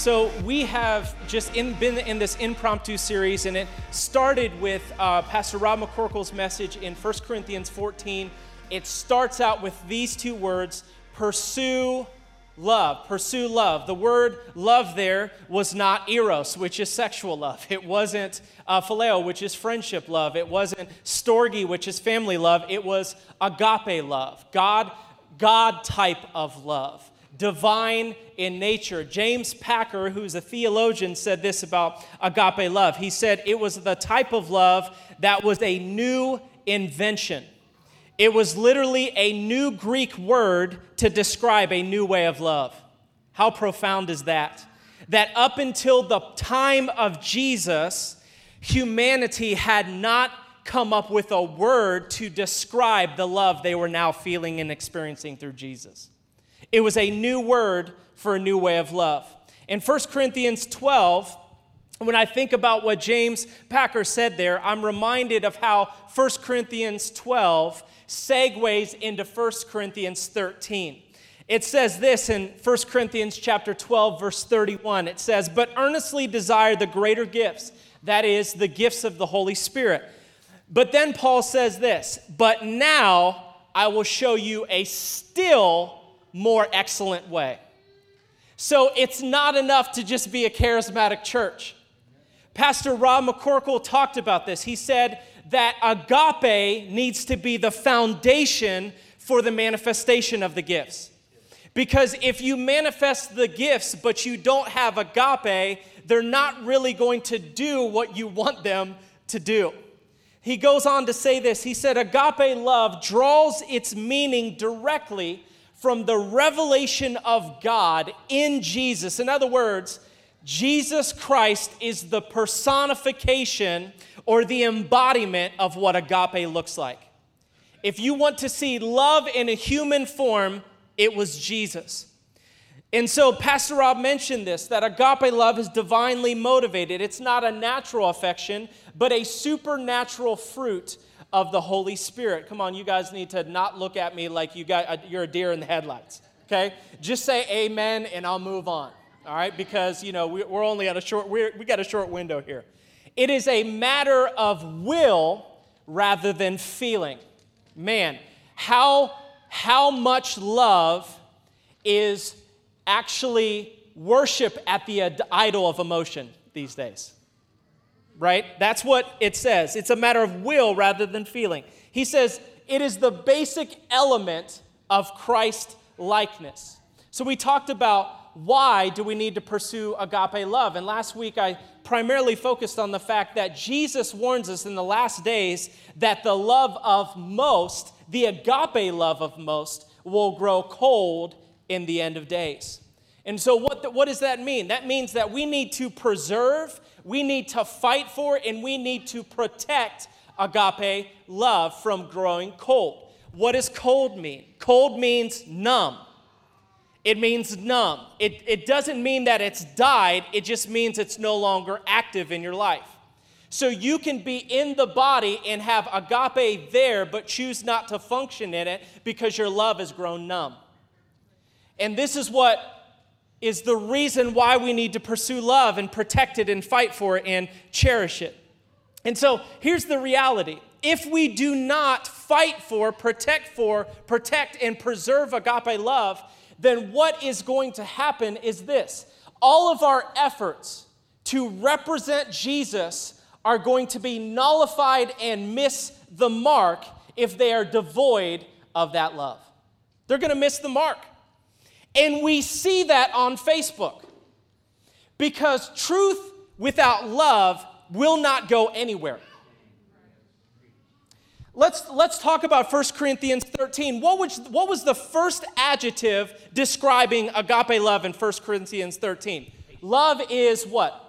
So we have just in, been in this impromptu series, and it started with uh, Pastor Rob McCorkle's message in 1 Corinthians 14. It starts out with these two words pursue love. Pursue love. The word love there was not eros, which is sexual love. It wasn't uh, phileo, which is friendship love. It wasn't storge, which is family love. It was agape love, God, God type of love divine in nature. James Packer, who's a theologian, said this about agape love. He said it was the type of love that was a new invention. It was literally a new Greek word to describe a new way of love. How profound is that? That up until the time of Jesus, humanity had not come up with a word to describe the love they were now feeling and experiencing through Jesus. It was a new word for a new way of love. In 1 Corinthians 12, when I think about what James Packer said there, I'm reminded of how 1 Corinthians 12 segues into 1 Corinthians 13. It says this in 1 Corinthians chapter 12 verse 31. It says, "But earnestly desire the greater gifts, that is the gifts of the Holy Spirit." But then Paul says this, "But now I will show you a still more excellent way. So it's not enough to just be a charismatic church. Pastor Rob McCorkle talked about this. He said that agape needs to be the foundation for the manifestation of the gifts. Because if you manifest the gifts but you don't have agape, they're not really going to do what you want them to do. He goes on to say this. He said, Agape love draws its meaning directly from the revelation of God in Jesus. In other words, Jesus Christ is the personification or the embodiment of what agape looks like. If you want to see love in a human form, it was Jesus. And so, Pastor Rob mentioned this that agape love is divinely motivated. It's not a natural affection, but a supernatural fruit of the Holy Spirit. Come on, you guys need to not look at me like you got uh, you're a deer in the headlights. Okay, just say Amen, and I'll move on. All right, because you know we, are only at a short we're, we got a short window here. It is a matter of will rather than feeling. Man, how how much love is actually worship at the idol of emotion these days? Right? That's what it says. It's a matter of will rather than feeling. He says it is the basic element of Christ likeness. So we talked about why do we need to pursue agape love? And last week I primarily focused on the fact that Jesus warns us in the last days that the love of most, the agape love of most, will grow cold in the end of days. And so, what, the, what does that mean? That means that we need to preserve we need to fight for and we need to protect agape love from growing cold. What does cold mean? Cold means numb. It means numb. It, it doesn't mean that it's died, it just means it's no longer active in your life. So you can be in the body and have agape there, but choose not to function in it because your love has grown numb. And this is what is the reason why we need to pursue love and protect it and fight for it and cherish it. And so here's the reality if we do not fight for, protect for, protect and preserve agape love, then what is going to happen is this all of our efforts to represent Jesus are going to be nullified and miss the mark if they are devoid of that love. They're going to miss the mark. And we see that on Facebook because truth without love will not go anywhere. Let's, let's talk about 1 Corinthians 13. What was, what was the first adjective describing agape love in 1 Corinthians 13? Love is what?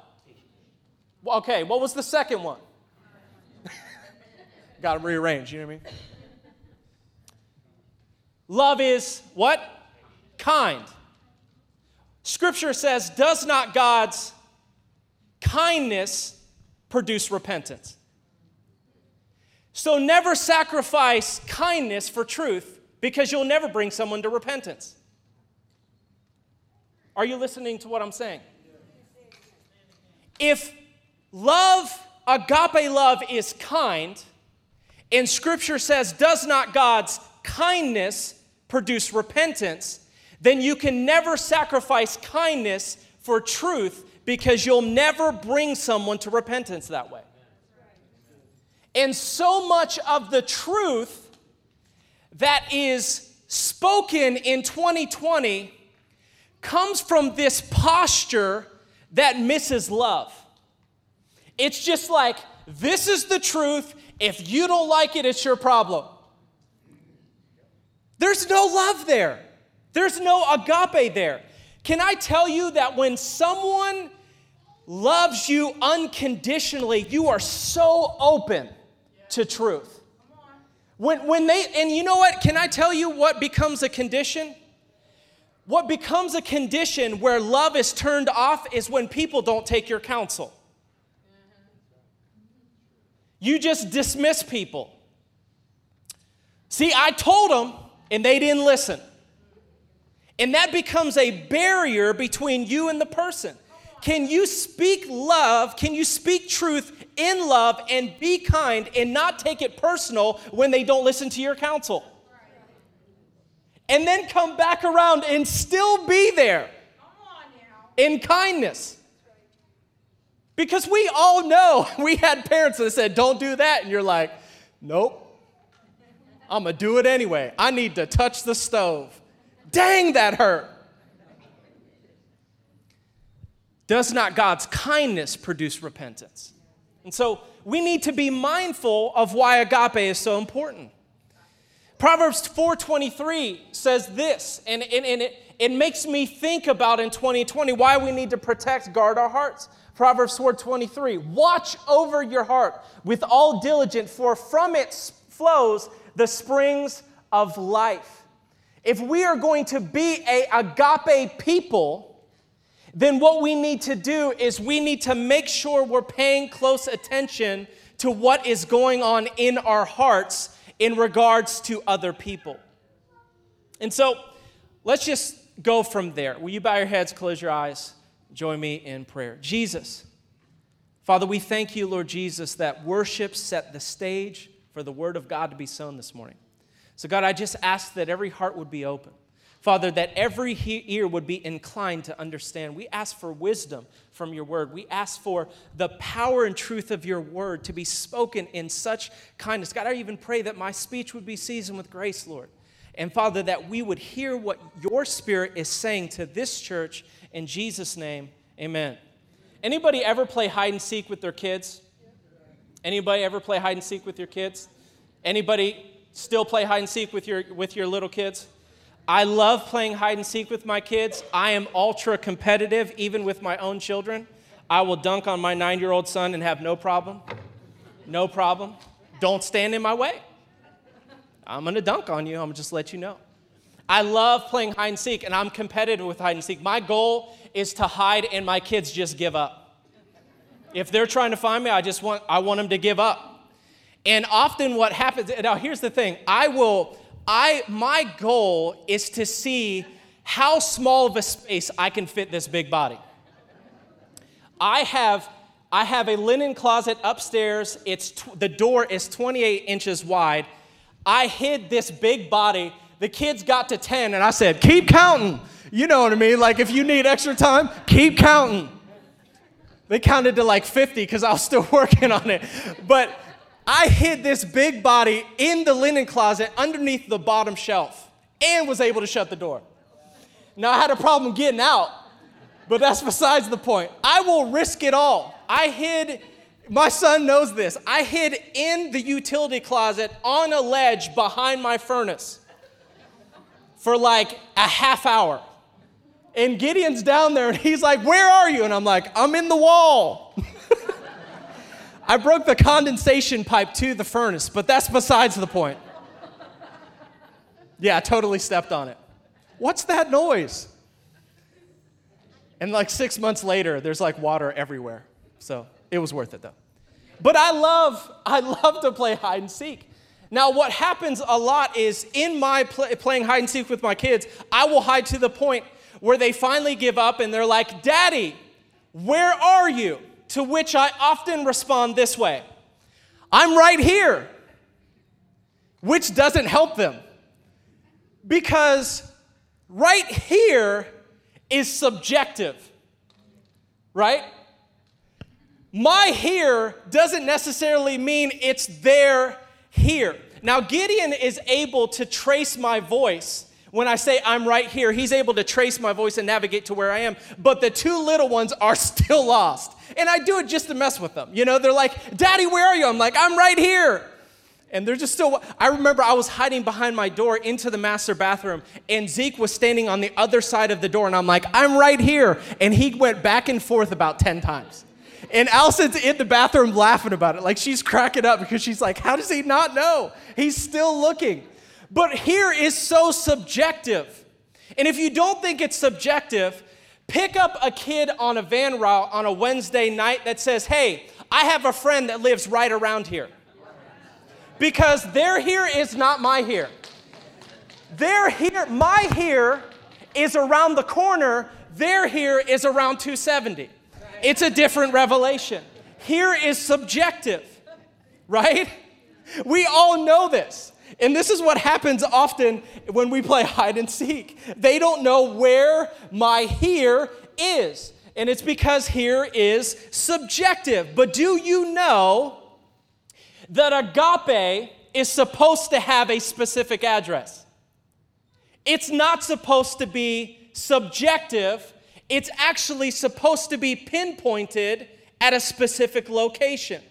Okay, what was the second one? Got to rearrange, you know what I mean? Love is what? Kind. Scripture says, Does not God's kindness produce repentance? So never sacrifice kindness for truth because you'll never bring someone to repentance. Are you listening to what I'm saying? if love, agape love, is kind, and scripture says, does not God's kindness produce repentance, then you can never sacrifice kindness for truth because you'll never bring someone to repentance that way. And so much of the truth that is spoken in 2020 comes from this posture that misses love. It's just like, this is the truth. If you don't like it, it's your problem. There's no love there, there's no agape there. Can I tell you that when someone loves you unconditionally, you are so open to truth? When, when they, and you know what? Can I tell you what becomes a condition? What becomes a condition where love is turned off is when people don't take your counsel. You just dismiss people. See, I told them and they didn't listen. And that becomes a barrier between you and the person. Can you speak love? Can you speak truth in love and be kind and not take it personal when they don't listen to your counsel? And then come back around and still be there in kindness. Because we all know we had parents that said, Don't do that. And you're like, Nope. I'm gonna do it anyway. I need to touch the stove. Dang, that hurt. Does not God's kindness produce repentance? And so we need to be mindful of why agape is so important. Proverbs 4:23 says this, and, and, and it, it makes me think about in 2020 why we need to protect, guard our hearts. Proverbs 4:23, watch over your heart with all diligence, for from it flows the springs of life. If we are going to be a agape people, then what we need to do is we need to make sure we're paying close attention to what is going on in our hearts in regards to other people. And so let's just go from there. Will you bow your heads, close your eyes, join me in prayer? Jesus, Father, we thank you, Lord Jesus, that worship set the stage for the word of God to be sown this morning. So, God, I just ask that every heart would be open. Father, that every ear would be inclined to understand. We ask for wisdom from your word. We ask for the power and truth of your word to be spoken in such kindness. God, I even pray that my speech would be seasoned with grace, Lord. And Father, that we would hear what your spirit is saying to this church in Jesus' name. Amen. Anybody ever play hide and seek with their kids? Anybody ever play hide and seek with your kids? Anybody still play hide and seek with your with your little kids? I love playing hide and seek with my kids. I am ultra competitive, even with my own children. I will dunk on my nine year old son and have no problem. No problem. Don't stand in my way. I'm gonna dunk on you, I'm gonna just let you know. I love playing hide and seek, and I'm competitive with hide and seek. My goal is to hide, and my kids just give up. If they're trying to find me, I just want I want them to give up. And often what happens, now here's the thing, I will I, my goal is to see how small of a space I can fit this big body. I have, I have a linen closet upstairs. It's tw- the door is 28 inches wide. I hid this big body. The kids got to 10, and I said, Keep counting. You know what I mean? Like, if you need extra time, keep counting. They counted to like 50 because I was still working on it. But I hid this big body in the linen closet underneath the bottom shelf and was able to shut the door. Now, I had a problem getting out, but that's besides the point. I will risk it all. I hid, my son knows this, I hid in the utility closet on a ledge behind my furnace for like a half hour. And Gideon's down there and he's like, Where are you? And I'm like, I'm in the wall. I broke the condensation pipe to the furnace, but that's besides the point. Yeah, I totally stepped on it. What's that noise? And like six months later, there's like water everywhere. So it was worth it though. But I love, I love to play hide and seek. Now, what happens a lot is in my play, playing hide and seek with my kids, I will hide to the point where they finally give up and they're like, Daddy, where are you? To which I often respond this way I'm right here, which doesn't help them. Because right here is subjective, right? My here doesn't necessarily mean it's their here. Now, Gideon is able to trace my voice. When I say I'm right here, he's able to trace my voice and navigate to where I am. But the two little ones are still lost. And I do it just to mess with them. You know, they're like, Daddy, where are you? I'm like, I'm right here. And they're just still. I remember I was hiding behind my door into the master bathroom, and Zeke was standing on the other side of the door, and I'm like, I'm right here. And he went back and forth about 10 times. And Allison's in the bathroom laughing about it. Like she's cracking up because she's like, How does he not know? He's still looking. But here is so subjective. And if you don't think it's subjective, pick up a kid on a van route on a Wednesday night that says, Hey, I have a friend that lives right around here. Because their here is not my here. Their here, my here is around the corner, their here is around 270. It's a different revelation. Here is subjective, right? We all know this. And this is what happens often when we play hide and seek. They don't know where my here is. And it's because here is subjective. But do you know that agape is supposed to have a specific address? It's not supposed to be subjective it's actually supposed to be pinpointed at a specific location.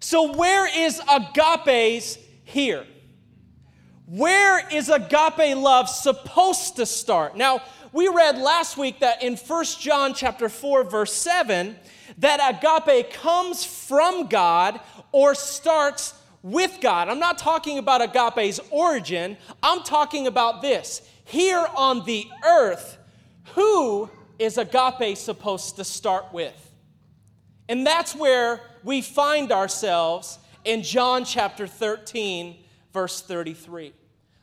So, where is agape's here? Where is agape love supposed to start? Now, we read last week that in 1 John chapter 4 verse 7 that agape comes from God or starts with God. I'm not talking about agape's origin. I'm talking about this. Here on the earth, who is agape supposed to start with? And that's where we find ourselves in John chapter 13, verse 33.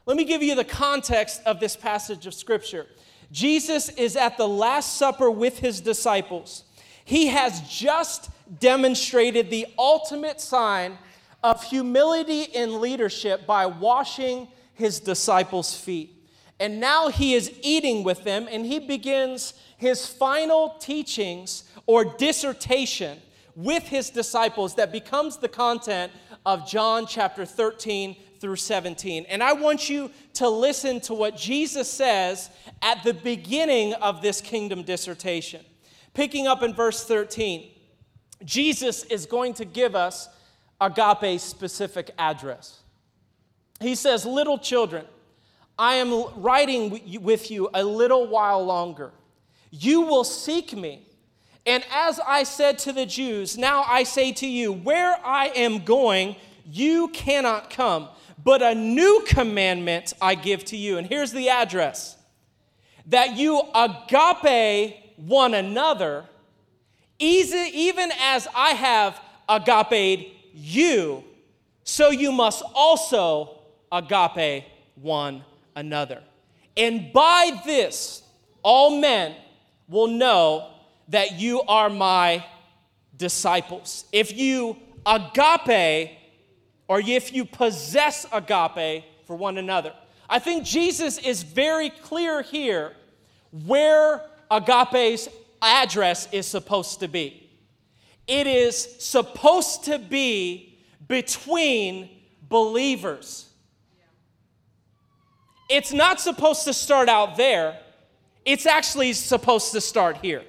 Let me give you the context of this passage of scripture. Jesus is at the Last Supper with his disciples. He has just demonstrated the ultimate sign of humility in leadership by washing his disciples' feet. And now he is eating with them, and he begins his final teachings or dissertation with his disciples that becomes the content of John chapter 13 through 17. And I want you to listen to what Jesus says at the beginning of this kingdom dissertation. Picking up in verse 13, Jesus is going to give us agape specific address. He says, Little children, I am writing with you a little while longer. You will seek me. And as I said to the Jews, now I say to you, where I am going, you cannot come. But a new commandment I give to you. And here's the address that you agape one another, even as I have agape you, so you must also agape one another. And by this, all men will know that you are my disciples. If you agape, or if you possess agape for one another. I think Jesus is very clear here where agape's address is supposed to be. It is supposed to be between believers. It's not supposed to start out there. It's actually supposed to start here.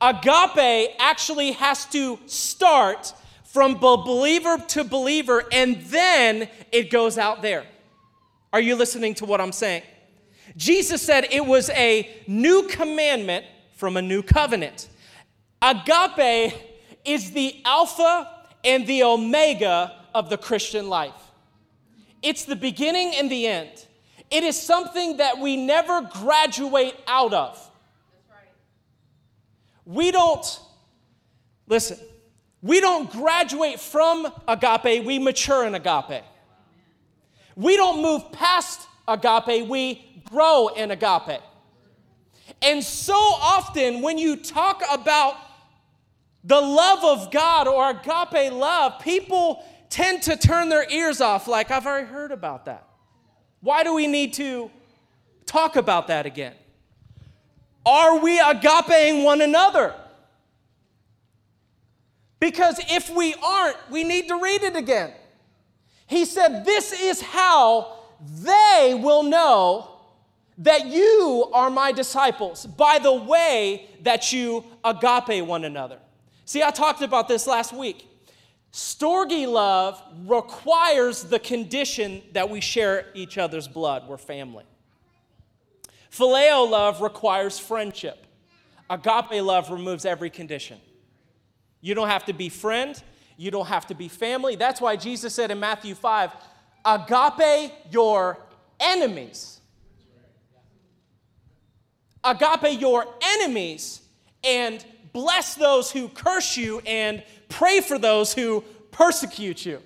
Agape actually has to start from believer to believer and then it goes out there. Are you listening to what I'm saying? Jesus said it was a new commandment from a new covenant. Agape is the alpha and the omega of the Christian life. It's the beginning and the end. It is something that we never graduate out of. We don't, listen, we don't graduate from agape, we mature in agape. We don't move past agape, we grow in agape. And so often, when you talk about The love of God or agape love, people tend to turn their ears off, like, I've already heard about that. Why do we need to talk about that again? Are we agapeing one another? Because if we aren't, we need to read it again. He said, This is how they will know that you are my disciples by the way that you agape one another. See, I talked about this last week. Storge love requires the condition that we share each other's blood. We're family. Phileo love requires friendship. Agape love removes every condition. You don't have to be friend, you don't have to be family. That's why Jesus said in Matthew 5 agape your enemies. Agape your enemies and bless those who curse you and pray for those who persecute you.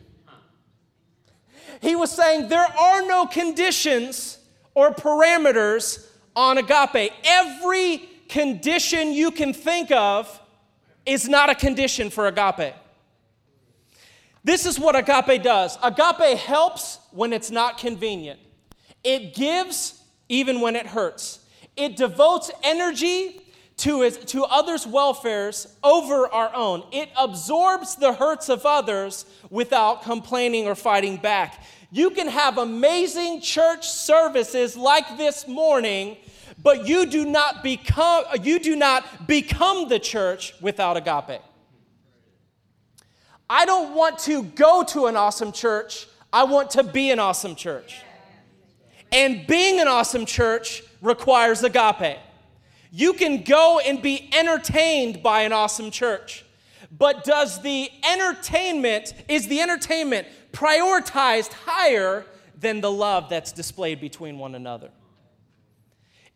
He was saying there are no conditions or parameters on agape. Every condition you can think of is not a condition for agape. This is what agape does agape helps when it's not convenient, it gives even when it hurts, it devotes energy to, his, to others' welfares over our own. It absorbs the hurts of others without complaining or fighting back. You can have amazing church services like this morning, but you do not become, you do not become the church without agape. I don't want to go to an awesome church. I want to be an awesome church. And being an awesome church requires agape. You can go and be entertained by an awesome church. But does the entertainment, is the entertainment prioritized higher than the love that's displayed between one another?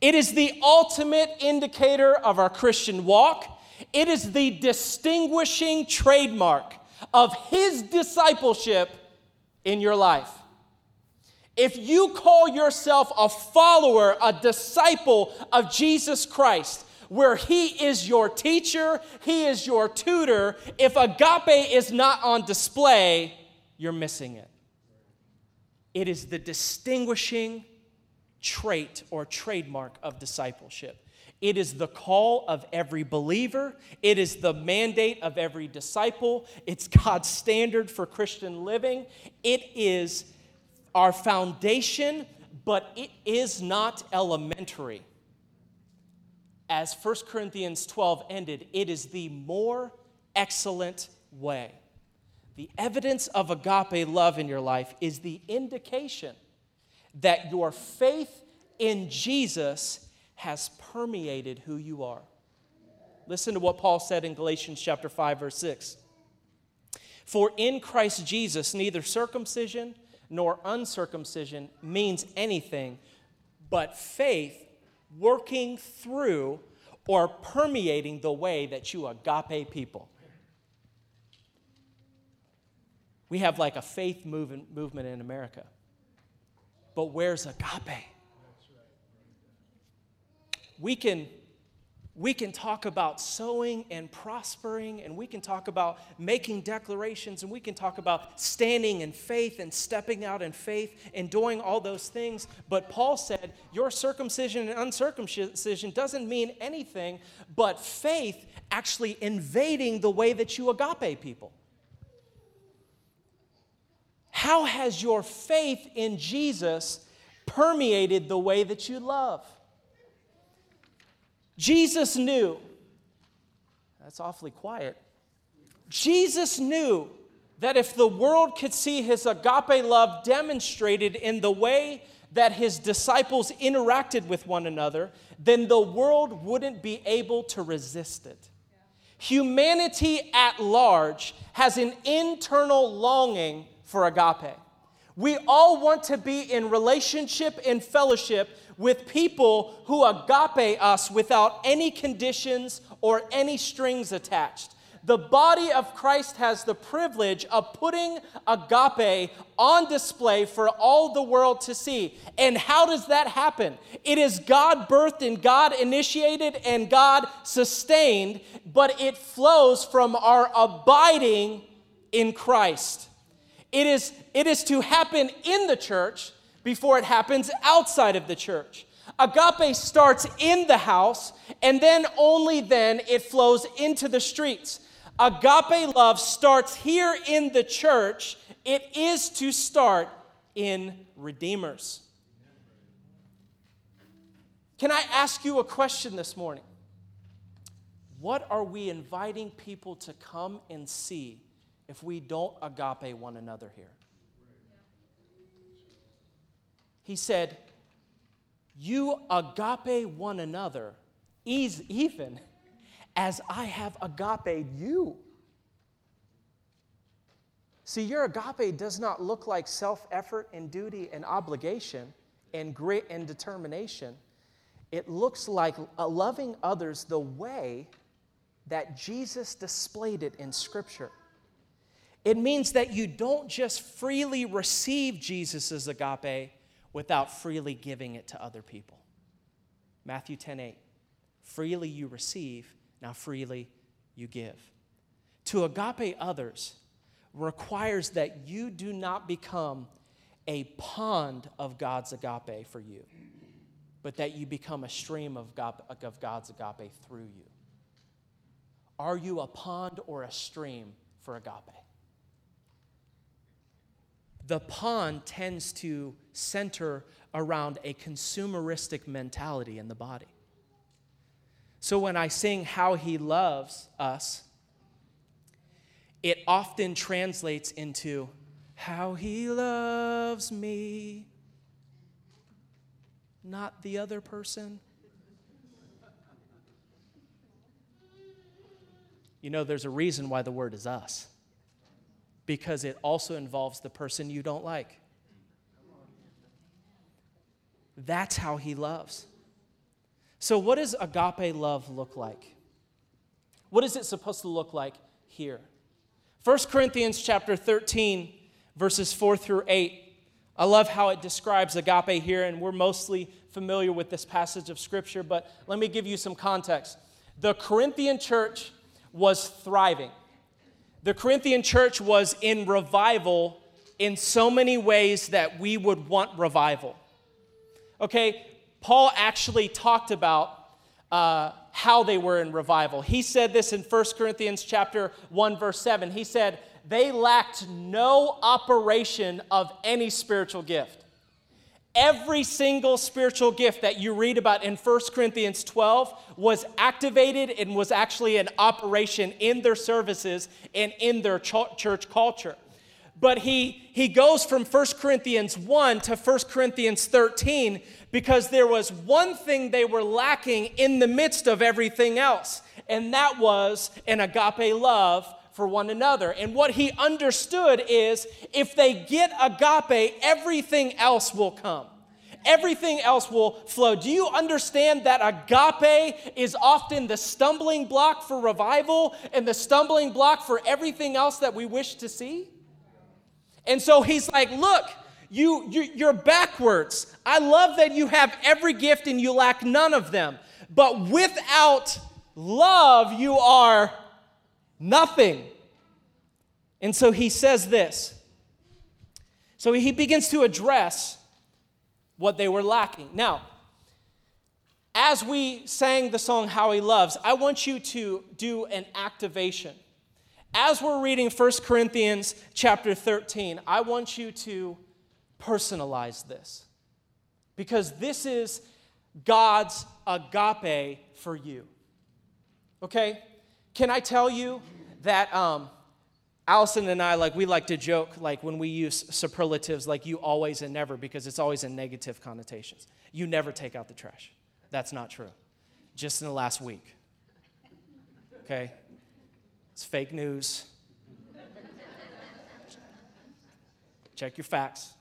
It is the ultimate indicator of our Christian walk. It is the distinguishing trademark of his discipleship in your life. If you call yourself a follower, a disciple of Jesus Christ, where He is your teacher, He is your tutor, if agape is not on display, you're missing it. It is the distinguishing trait or trademark of discipleship. It is the call of every believer. It is the mandate of every disciple. It's God's standard for Christian living. It is our foundation, but it is not elementary. As 1 Corinthians 12 ended, it is the more excellent way. The evidence of agape love in your life is the indication that your faith in Jesus has permeated who you are. Listen to what Paul said in Galatians chapter 5 verse 6. For in Christ Jesus neither circumcision nor uncircumcision means anything but faith working through or permeating the way that you agape people. We have like a faith movement, movement in America. But where's agape? We can we can talk about sowing and prospering, and we can talk about making declarations, and we can talk about standing in faith and stepping out in faith and doing all those things. But Paul said, Your circumcision and uncircumcision doesn't mean anything but faith actually invading the way that you agape people. How has your faith in Jesus permeated the way that you love? Jesus knew, that's awfully quiet. Jesus knew that if the world could see his agape love demonstrated in the way that his disciples interacted with one another, then the world wouldn't be able to resist it. Humanity at large has an internal longing for agape. We all want to be in relationship and fellowship with people who agape us without any conditions or any strings attached. the body of Christ has the privilege of putting agape on display for all the world to see. And how does that happen? It is God birthed and God initiated and God sustained, but it flows from our abiding in Christ. It is, it is to happen in the church before it happens outside of the church. Agape starts in the house, and then only then it flows into the streets. Agape love starts here in the church. It is to start in redeemers. Can I ask you a question this morning? What are we inviting people to come and see if we don't agape one another here? He said, You agape one another, even as I have agape you. See, your agape does not look like self effort and duty and obligation and grit and determination. It looks like loving others the way that Jesus displayed it in Scripture. It means that you don't just freely receive Jesus' agape without freely giving it to other people. Matthew 10 8. Freely you receive, now freely you give. To agape others requires that you do not become a pond of God's agape for you, but that you become a stream of, of God's agape through you. Are you a pond or a stream for agape? The pond tends to center around a consumeristic mentality in the body. So when I sing How He Loves Us, it often translates into How He Loves Me, not the other person. You know, there's a reason why the word is us because it also involves the person you don't like. That's how he loves. So, what does agape love look like? What is it supposed to look like here? 1 Corinthians chapter 13, verses 4 through 8. I love how it describes agape here, and we're mostly familiar with this passage of Scripture, but let me give you some context. The Corinthian church was thriving. The Corinthian church was in revival in so many ways that we would want revival. Okay, Paul actually talked about uh, how they were in revival. He said this in 1 Corinthians chapter 1 verse 7. He said, "They lacked no operation of any spiritual gift." Every single spiritual gift that you read about in 1 Corinthians 12 was activated and was actually an operation in their services and in their church culture. But he, he goes from 1 Corinthians 1 to 1 Corinthians 13 because there was one thing they were lacking in the midst of everything else, and that was an agape love for one another. And what he understood is if they get agape, everything else will come. Everything else will flow. Do you understand that agape is often the stumbling block for revival and the stumbling block for everything else that we wish to see? And so he's like, Look, you, you, you're backwards. I love that you have every gift and you lack none of them. But without love, you are Nothing. And so he says this. So he begins to address what they were lacking. Now, as we sang the song How He Loves, I want you to do an activation. As we're reading 1 Corinthians chapter 13, I want you to personalize this because this is God's agape for you. Okay? Can I tell you that um, Allison and I, like, we like to joke, like, when we use superlatives, like you always and never, because it's always in negative connotations. You never take out the trash. That's not true. Just in the last week. Okay? It's fake news. Check your facts.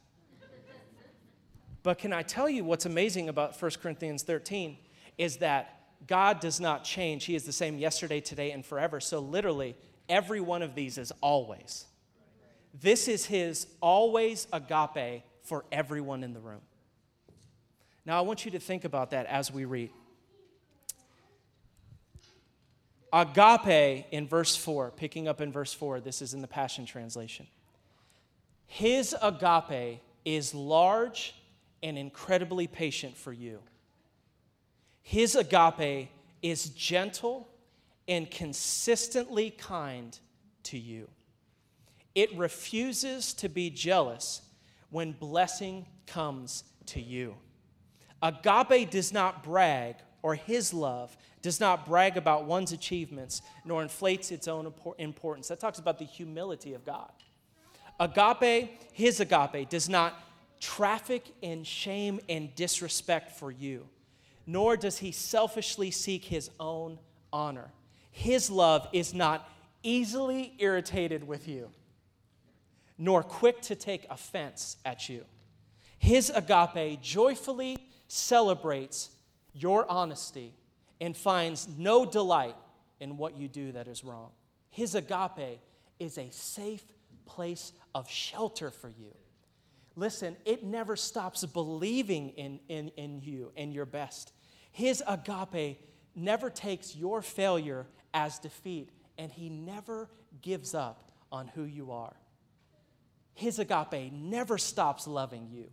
But can I tell you what's amazing about 1 Corinthians 13 is that God does not change. He is the same yesterday, today, and forever. So, literally, every one of these is always. This is his always agape for everyone in the room. Now, I want you to think about that as we read. Agape in verse 4, picking up in verse 4, this is in the Passion Translation. His agape is large and incredibly patient for you. His agape is gentle and consistently kind to you. It refuses to be jealous when blessing comes to you. Agape does not brag, or his love does not brag about one's achievements, nor inflates its own importance. That talks about the humility of God. Agape, his agape, does not traffic in shame and disrespect for you, nor does he selfishly seek his own honor. His love is not easily irritated with you, nor quick to take offense at you. His agape joyfully celebrates your honesty and finds no delight in what you do that is wrong. His agape is a safe place of shelter for you. Listen, it never stops believing in, in, in you and your best. His agape never takes your failure as defeat, and he never gives up on who you are. His agape never stops loving you.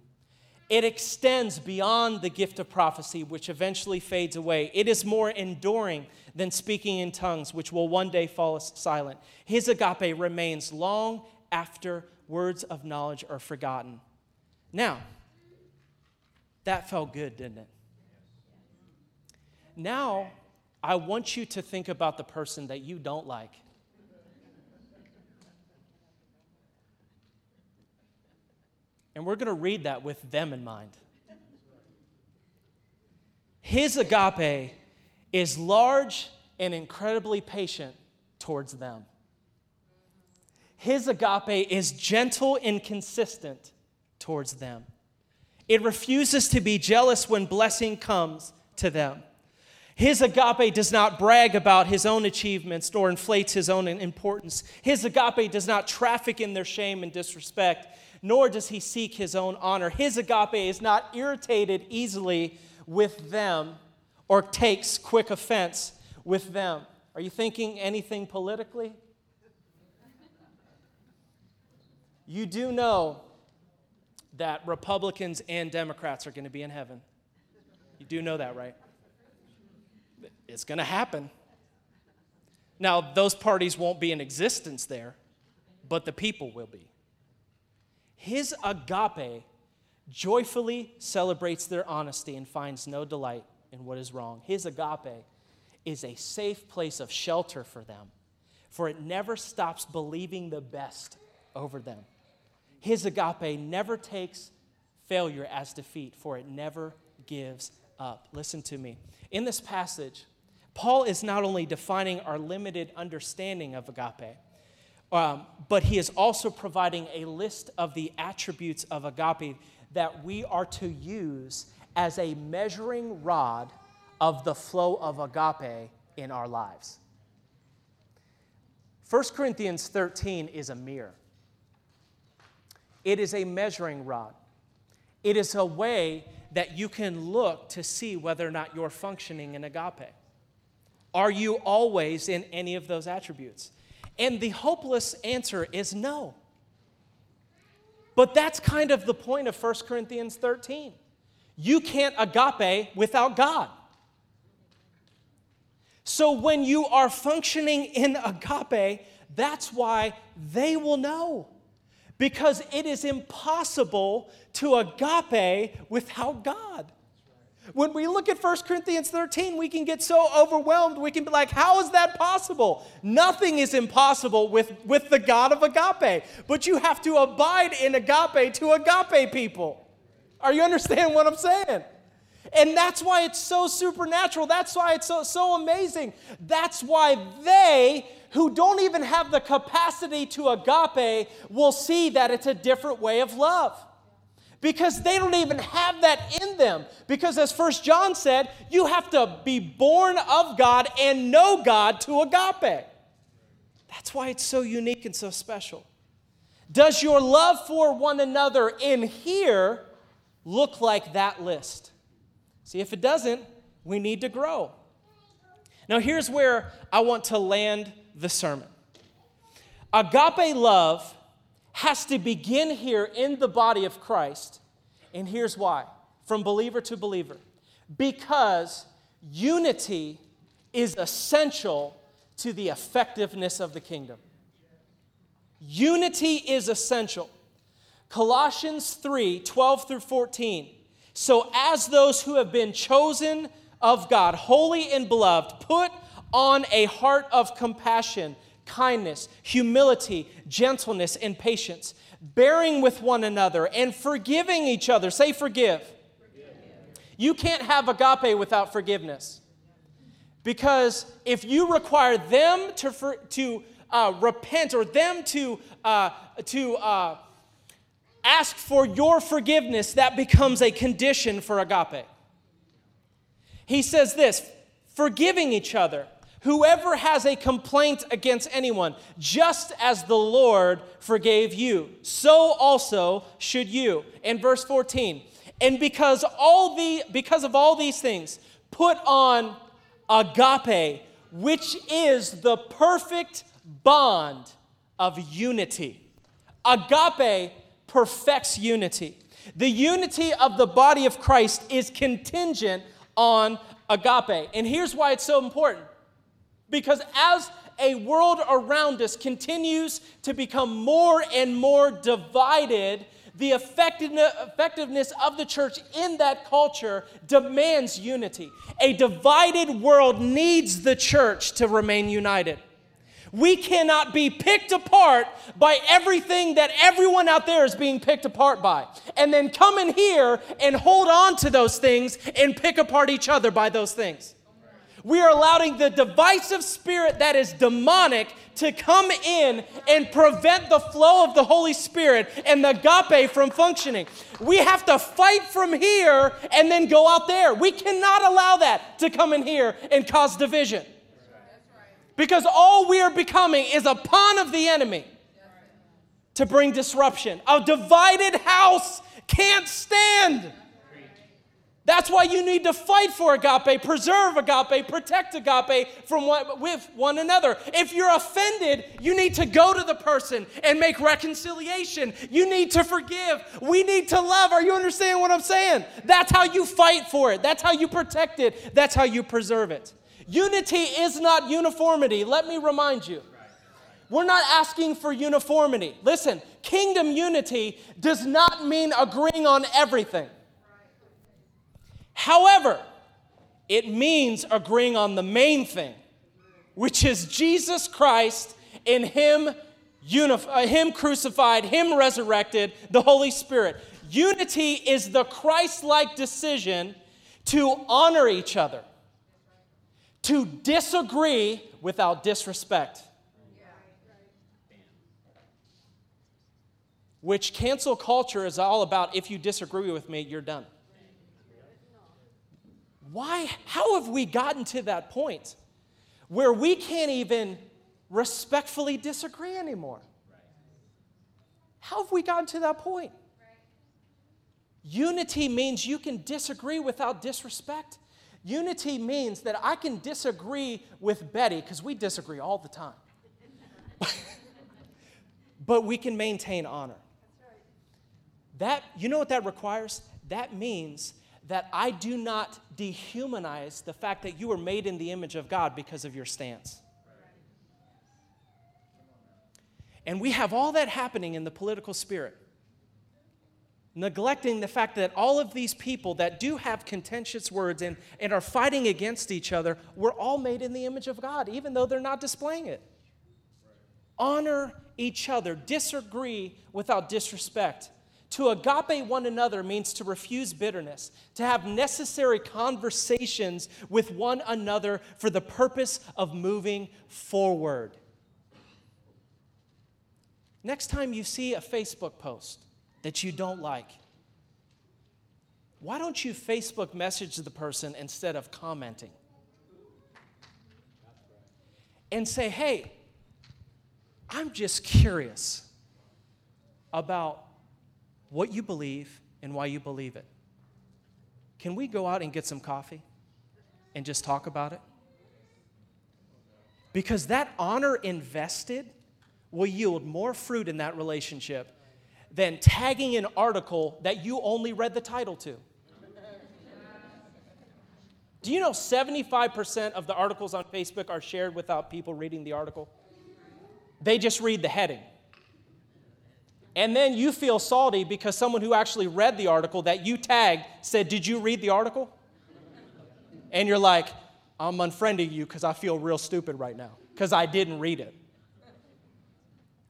It extends beyond the gift of prophecy, which eventually fades away. It is more enduring than speaking in tongues, which will one day fall silent. His agape remains long after words of knowledge are forgotten. Now, that felt good, didn't it? Now, I want you to think about the person that you don't like. And we're going to read that with them in mind. His agape is large and incredibly patient towards them. His agape is gentle and consistent towards them. It refuses to be jealous when blessing comes to them. His agape does not brag about his own achievements nor inflates his own importance. His agape does not traffic in their shame and disrespect nor does he seek his own honor. His agape is not irritated easily with them or takes quick offense with them. Are you thinking anything politically? You do know that Republicans and Democrats are going to be in heaven. You do know that, right? It's going to happen. Now, those parties won't be in existence there, but the people will be. His agape joyfully celebrates their honesty and finds no delight in what is wrong. His agape is a safe place of shelter for them, for it never stops believing the best over them. His agape never takes failure as defeat, for it never gives up. Listen to me. In this passage, Paul is not only defining our limited understanding of agape, um, but he is also providing a list of the attributes of agape that we are to use as a measuring rod of the flow of agape in our lives. 1 Corinthians 13 is a mirror, it is a measuring rod. It is a way that you can look to see whether or not you're functioning in agape. Are you always in any of those attributes? And the hopeless answer is no. But that's kind of the point of 1 Corinthians 13. You can't agape without God. So when you are functioning in agape, that's why they will know. Because it is impossible to agape without God. When we look at 1 Corinthians 13, we can get so overwhelmed. We can be like, how is that possible? Nothing is impossible with, with the God of agape. But you have to abide in agape to agape people. Are you understand what I'm saying? And that's why it's so supernatural. That's why it's so, so amazing. That's why they who don't even have the capacity to agape will see that it's a different way of love because they don't even have that in them. Because as First John said, you have to be born of God and know God to agape. That's why it's so unique and so special. Does your love for one another in here look like that list? See, if it doesn't, we need to grow. Now, here's where I want to land the sermon. Agape love has to begin here in the body of Christ, and here's why from believer to believer. Because unity is essential to the effectiveness of the kingdom. Unity is essential. Colossians 3 12 through 14. So, as those who have been chosen of God, holy and beloved, put on a heart of compassion, kindness, humility, gentleness, and patience, bearing with one another and forgiving each other. Say, forgive. forgive. You can't have agape without forgiveness. Because if you require them to, for, to uh, repent or them to, uh, to uh, ask for your forgiveness, that becomes a condition for agape. He says this forgiving each other. Whoever has a complaint against anyone, just as the Lord forgave you, so also should you. In verse 14, and because all the because of all these things, put on agape, which is the perfect bond of unity. Agape perfects unity. The unity of the body of Christ is contingent on agape. And here's why it's so important because as a world around us continues to become more and more divided, the effectiveness of the church in that culture demands unity. A divided world needs the church to remain united. We cannot be picked apart by everything that everyone out there is being picked apart by. And then come in here and hold on to those things and pick apart each other by those things. We are allowing the divisive spirit that is demonic to come in and prevent the flow of the Holy Spirit and the agape from functioning. We have to fight from here and then go out there. We cannot allow that to come in here and cause division. Because all we are becoming is a pawn of the enemy to bring disruption. A divided house can't stand. That's why you need to fight for agape, preserve agape, protect agape from what, with one another. If you're offended, you need to go to the person and make reconciliation. You need to forgive. We need to love. Are you understanding what I'm saying? That's how you fight for it. That's how you protect it. That's how you preserve it. Unity is not uniformity. Let me remind you. We're not asking for uniformity. Listen, kingdom unity does not mean agreeing on everything. However, it means agreeing on the main thing, which is Jesus Christ in Him, unif- uh, Him crucified, Him resurrected, the Holy Spirit. Unity is the Christ like decision to honor each other to disagree without disrespect. Which cancel culture is all about if you disagree with me, you're done. Why? How have we gotten to that point where we can't even respectfully disagree anymore? How have we gotten to that point? Unity means you can disagree without disrespect. Unity means that I can disagree with Betty, because we disagree all the time. but we can maintain honor. That, you know what that requires? That means that I do not dehumanize the fact that you were made in the image of God because of your stance. And we have all that happening in the political spirit neglecting the fact that all of these people that do have contentious words and, and are fighting against each other were all made in the image of God, even though they're not displaying it. Honor each other, disagree without disrespect. To agape one another means to refuse bitterness, to have necessary conversations with one another for the purpose of moving forward. Next time you see a Facebook post, that you don't like, why don't you Facebook message the person instead of commenting? And say, hey, I'm just curious about what you believe and why you believe it. Can we go out and get some coffee and just talk about it? Because that honor invested will yield more fruit in that relationship than tagging an article that you only read the title to. Do you know 75% of the articles on Facebook are shared without people reading the article? They just read the heading. And then you feel salty because someone who actually read the article that you tagged said, Did you read the article? And you're like, I'm unfriending you because I feel real stupid right now because I didn't read it.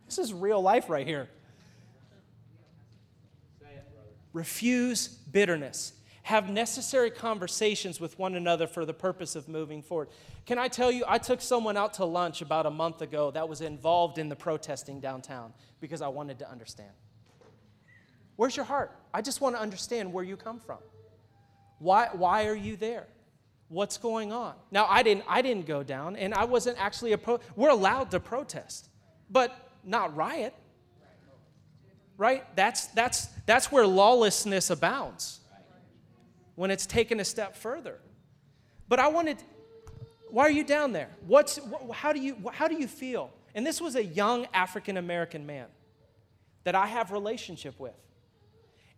This is real life right here. Refuse bitterness. Have necessary conversations with one another for the purpose of moving forward. Can I tell you, I took someone out to lunch about a month ago that was involved in the protesting downtown because I wanted to understand. Where's your heart? I just want to understand where you come from. Why, why are you there? What's going on? Now, I didn't, I didn't go down, and I wasn't actually a pro. We're allowed to protest, but not riot. Right? That's, that's, that's where lawlessness abounds when it's taken a step further. But I wanted, why are you down there? What's, how, do you, how do you feel? And this was a young African American man that I have relationship with.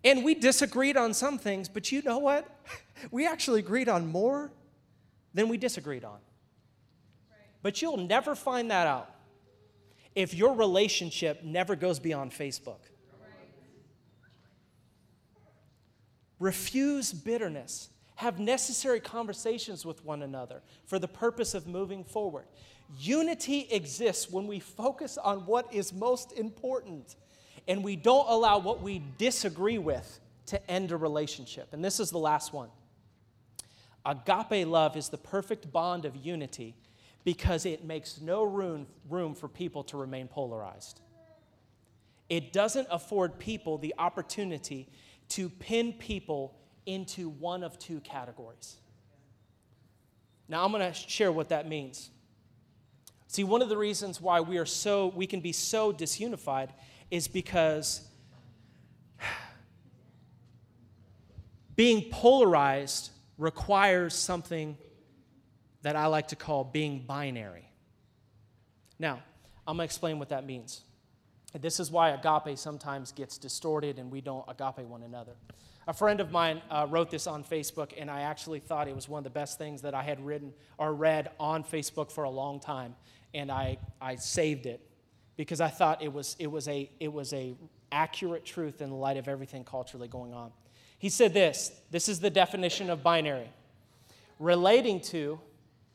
And we disagreed on some things, but you know what? We actually agreed on more than we disagreed on. But you'll never find that out if your relationship never goes beyond Facebook. Refuse bitterness. Have necessary conversations with one another for the purpose of moving forward. Unity exists when we focus on what is most important and we don't allow what we disagree with to end a relationship. And this is the last one. Agape love is the perfect bond of unity because it makes no room, room for people to remain polarized. It doesn't afford people the opportunity to pin people into one of two categories. Now, I'm going to share what that means. See, one of the reasons why we are so we can be so disunified is because being polarized requires something that I like to call being binary. Now, I'm going to explain what that means. This is why agape sometimes gets distorted and we don't agape one another. A friend of mine uh, wrote this on Facebook, and I actually thought it was one of the best things that I had written or read on Facebook for a long time and I, I saved it because I thought it was, it, was a, it was a accurate truth in the light of everything culturally going on. He said this this is the definition of binary relating to,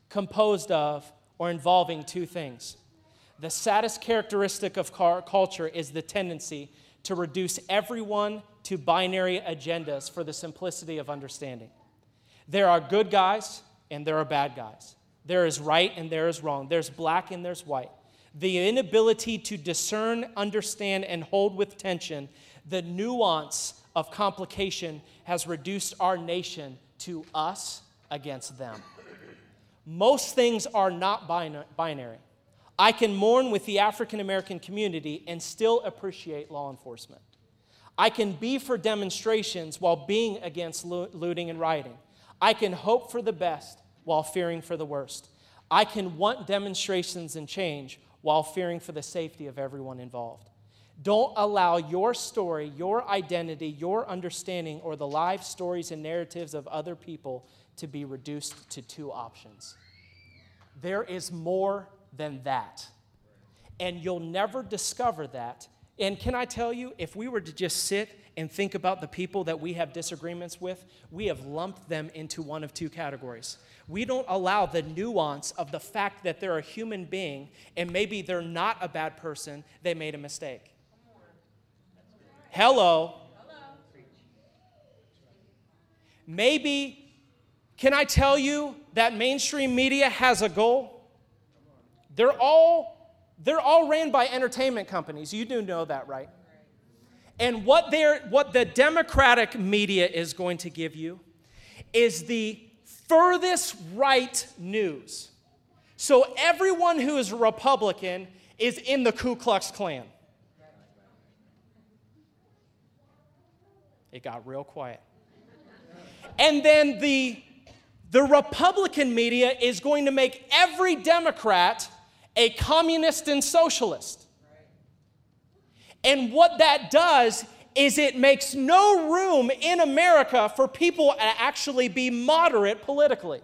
composed of, or involving two things. The saddest characteristic of culture is the tendency to reduce everyone to binary agendas for the simplicity of understanding. There are good guys and there are bad guys. There is right and there is wrong. There's black and there's white. The inability to discern, understand, and hold with tension the nuance of complication has reduced our nation to us against them. Most things are not binary. I can mourn with the African American community and still appreciate law enforcement. I can be for demonstrations while being against looting and rioting. I can hope for the best while fearing for the worst. I can want demonstrations and change while fearing for the safety of everyone involved. Don't allow your story, your identity, your understanding, or the life stories and narratives of other people to be reduced to two options. There is more than that. And you'll never discover that. And can I tell you, if we were to just sit and think about the people that we have disagreements with, we have lumped them into one of two categories. We don't allow the nuance of the fact that they're a human being and maybe they're not a bad person, they made a mistake. Hello. Maybe, can I tell you that mainstream media has a goal? They're all they're all ran by entertainment companies. You do know that, right? And what, they're, what the Democratic media is going to give you is the furthest right news. So everyone who is Republican is in the Ku Klux Klan. It got real quiet. And then the, the Republican media is going to make every Democrat a communist and socialist. And what that does is it makes no room in America for people to actually be moderate politically.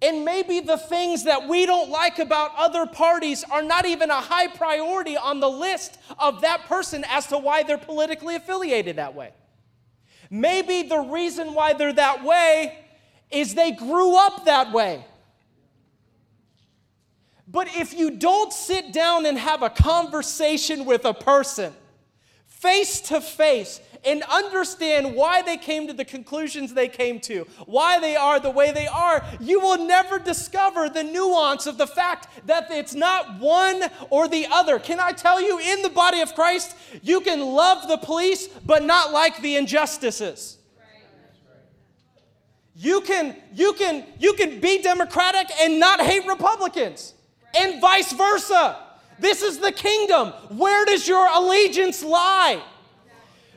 And maybe the things that we don't like about other parties are not even a high priority on the list of that person as to why they're politically affiliated that way. Maybe the reason why they're that way is they grew up that way. But if you don't sit down and have a conversation with a person face to face and understand why they came to the conclusions they came to, why they are the way they are, you will never discover the nuance of the fact that it's not one or the other. Can I tell you, in the body of Christ, you can love the police but not like the injustices. You can, you can, you can be Democratic and not hate Republicans, and vice versa. This is the kingdom. Where does your allegiance lie?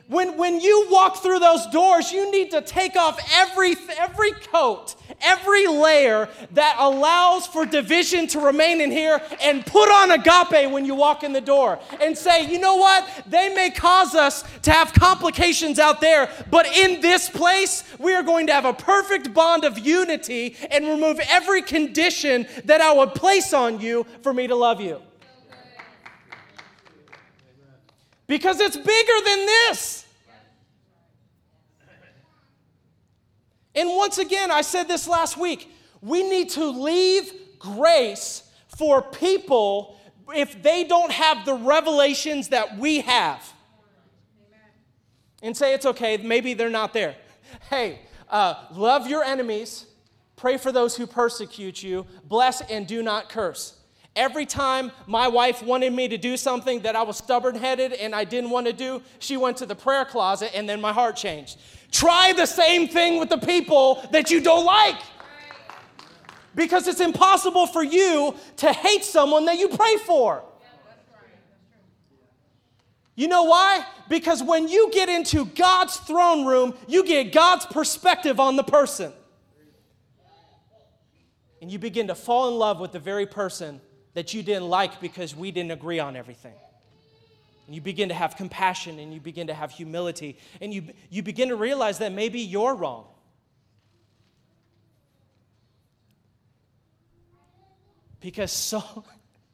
When, when you walk through those doors, you need to take off every, every coat, every layer that allows for division to remain in here and put on agape when you walk in the door and say, you know what? They may cause us to have complications out there, but in this place, we are going to have a perfect bond of unity and remove every condition that I would place on you for me to love you. Because it's bigger than this. And once again, I said this last week we need to leave grace for people if they don't have the revelations that we have. And say it's okay, maybe they're not there. Hey, uh, love your enemies, pray for those who persecute you, bless and do not curse. Every time my wife wanted me to do something that I was stubborn headed and I didn't want to do, she went to the prayer closet and then my heart changed. Try the same thing with the people that you don't like. Because it's impossible for you to hate someone that you pray for. You know why? Because when you get into God's throne room, you get God's perspective on the person. And you begin to fall in love with the very person that you didn't like because we didn't agree on everything. And you begin to have compassion and you begin to have humility and you, you begin to realize that maybe you're wrong. Because so,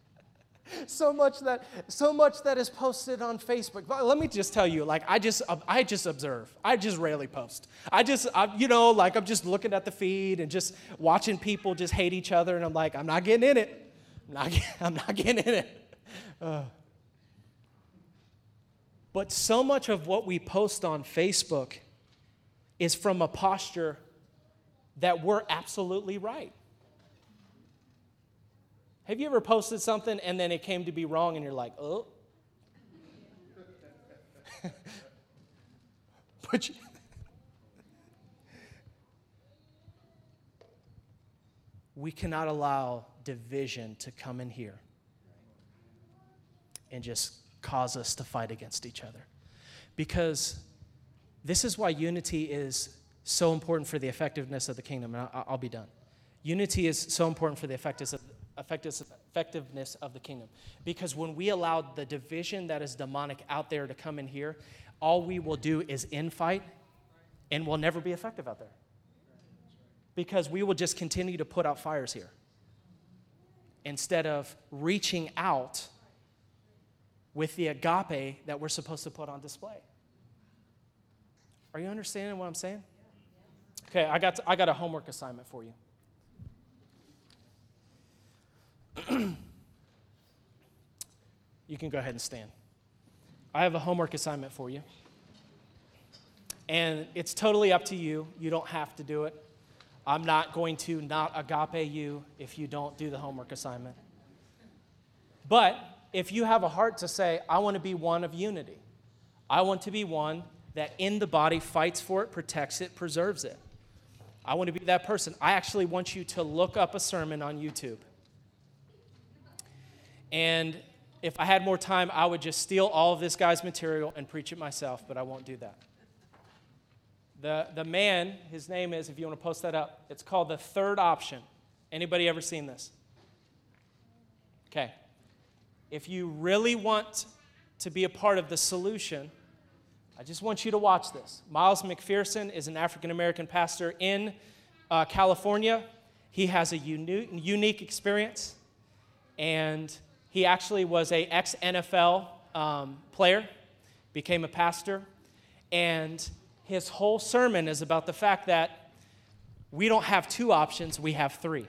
so much that so much that is posted on Facebook. But let me just tell you, like I just I just observe. I just rarely post. I just I, you know like I'm just looking at the feed and just watching people just hate each other, and I'm like I'm not getting in it. I'm not, I'm not getting in it. Uh. But so much of what we post on Facebook is from a posture that we're absolutely right. Have you ever posted something and then it came to be wrong and you're like, oh? but you, we cannot allow division to come in here and just cause us to fight against each other. Because this is why unity is so important for the effectiveness of the kingdom. And I'll, be done. Unity is so important for the effectiveness of the kingdom. Because when we allow the division that is demonic out there to come in here, all we will do is infight and we'll never be effective out there. Because we will just continue to put out fires here instead of reaching out with the agape that we're supposed to put on display. Are you understanding what I'm saying? Okay, I got, to, I got a homework assignment for you. you can go ahead and stand. I have a homework assignment for you. And it's totally up to you. You don't have to do it. I'm not going to not agape you if you don't do the homework assignment. But if you have a heart to say, I want to be one of unity, I want to be one that in the body fights for it, protects it, preserves it. I want to be that person. I actually want you to look up a sermon on YouTube And if I had more time, I would just steal all of this guy's material and preach it myself, but I won't do that. The, the man, his name is, if you want to post that up, it's called the third option. Anybody ever seen this? Okay. If you really want to be a part of the solution, I just want you to watch this. Miles McPherson is an African American pastor in uh, California. He has a uni- unique experience, and he actually was a ex NFL um, player, became a pastor, and his whole sermon is about the fact that we don't have two options, we have three.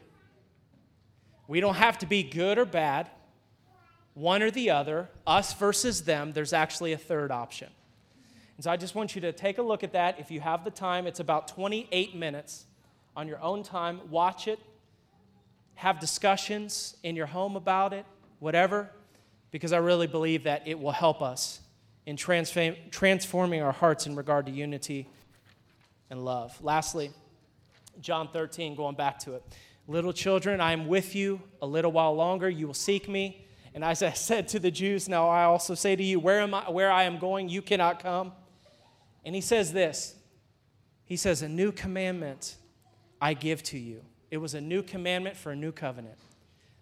We don't have to be good or bad, one or the other, us versus them. There's actually a third option. And so I just want you to take a look at that. If you have the time, it's about 28 minutes on your own time. Watch it, have discussions in your home about it, whatever, because I really believe that it will help us in transform, transforming our hearts in regard to unity and love. Lastly, John 13, going back to it. Little children, I am with you a little while longer. You will seek me. And as I said to the Jews, now I also say to you, where, am I, where I am going, you cannot come. And he says this He says, A new commandment I give to you. It was a new commandment for a new covenant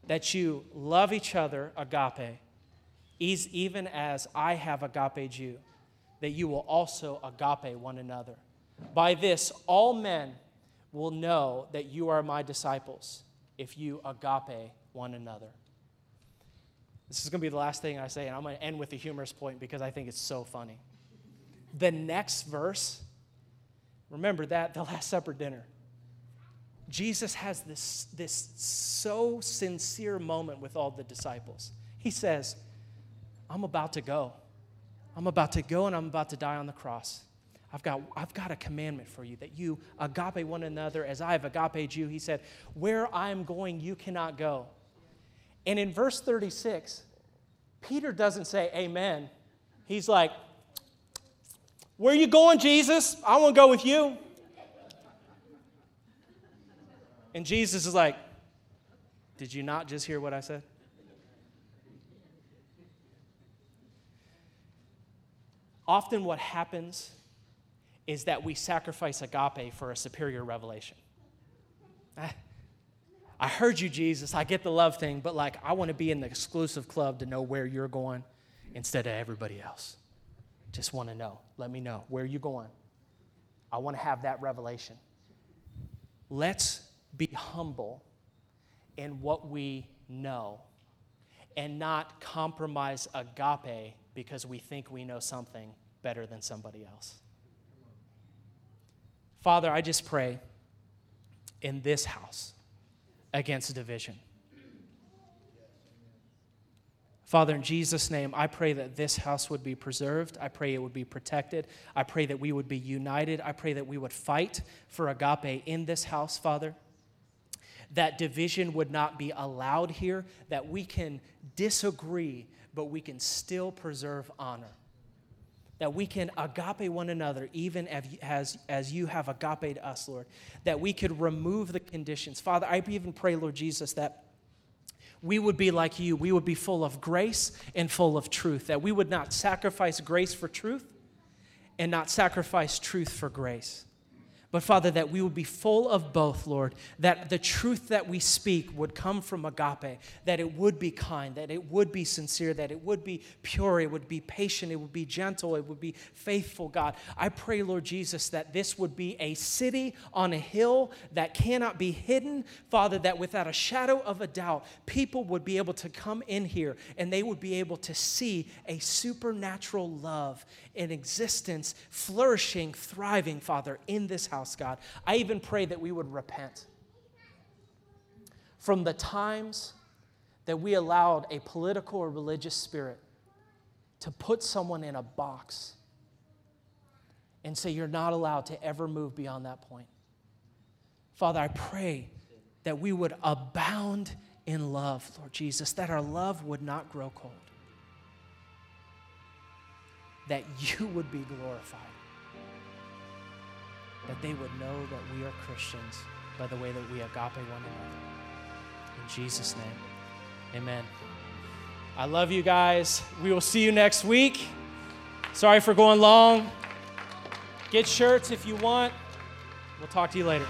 that you love each other, agape, even as I have agape you, that you will also agape one another. By this, all men will know that you are my disciples if you agape one another. This is going to be the last thing I say, and I'm going to end with a humorous point because I think it's so funny. The next verse, remember that, the Last Supper dinner. Jesus has this, this so sincere moment with all the disciples. He says, I'm about to go. I'm about to go and I'm about to die on the cross. I've got, I've got a commandment for you that you agape one another as I have agape you. He said, Where I am going, you cannot go. And in verse 36, Peter doesn't say amen. He's like, Where are you going, Jesus? I want to go with you. And Jesus is like, Did you not just hear what I said? Often, what happens is that we sacrifice agape for a superior revelation. Ah, I heard you, Jesus. I get the love thing, but like, I want to be in the exclusive club to know where you're going instead of everybody else. Just want to know. Let me know. Where you're going? I want to have that revelation. Let's be humble in what we know and not compromise agape because we think we know something better than somebody else. Father, I just pray in this house against division. Father, in Jesus' name, I pray that this house would be preserved. I pray it would be protected. I pray that we would be united. I pray that we would fight for agape in this house, Father that division would not be allowed here, that we can disagree, but we can still preserve honor. That we can agape one another, even as, as you have agape us, Lord. That we could remove the conditions. Father, I even pray, Lord Jesus, that we would be like you. We would be full of grace and full of truth. That we would not sacrifice grace for truth and not sacrifice truth for grace. But Father, that we would be full of both, Lord, that the truth that we speak would come from agape, that it would be kind, that it would be sincere, that it would be pure, it would be patient, it would be gentle, it would be faithful, God. I pray, Lord Jesus, that this would be a city on a hill that cannot be hidden, Father, that without a shadow of a doubt, people would be able to come in here and they would be able to see a supernatural love in existence, flourishing, thriving, Father, in this house, God. I even pray that we would repent from the times that we allowed a political or religious spirit to put someone in a box and say, You're not allowed to ever move beyond that point. Father, I pray that we would abound in love, Lord Jesus, that our love would not grow cold that you would be glorified. That they would know that we are Christians by the way that we agape one another. In Jesus' name, amen. I love you guys. We will see you next week. Sorry for going long. Get shirts if you want. We'll talk to you later.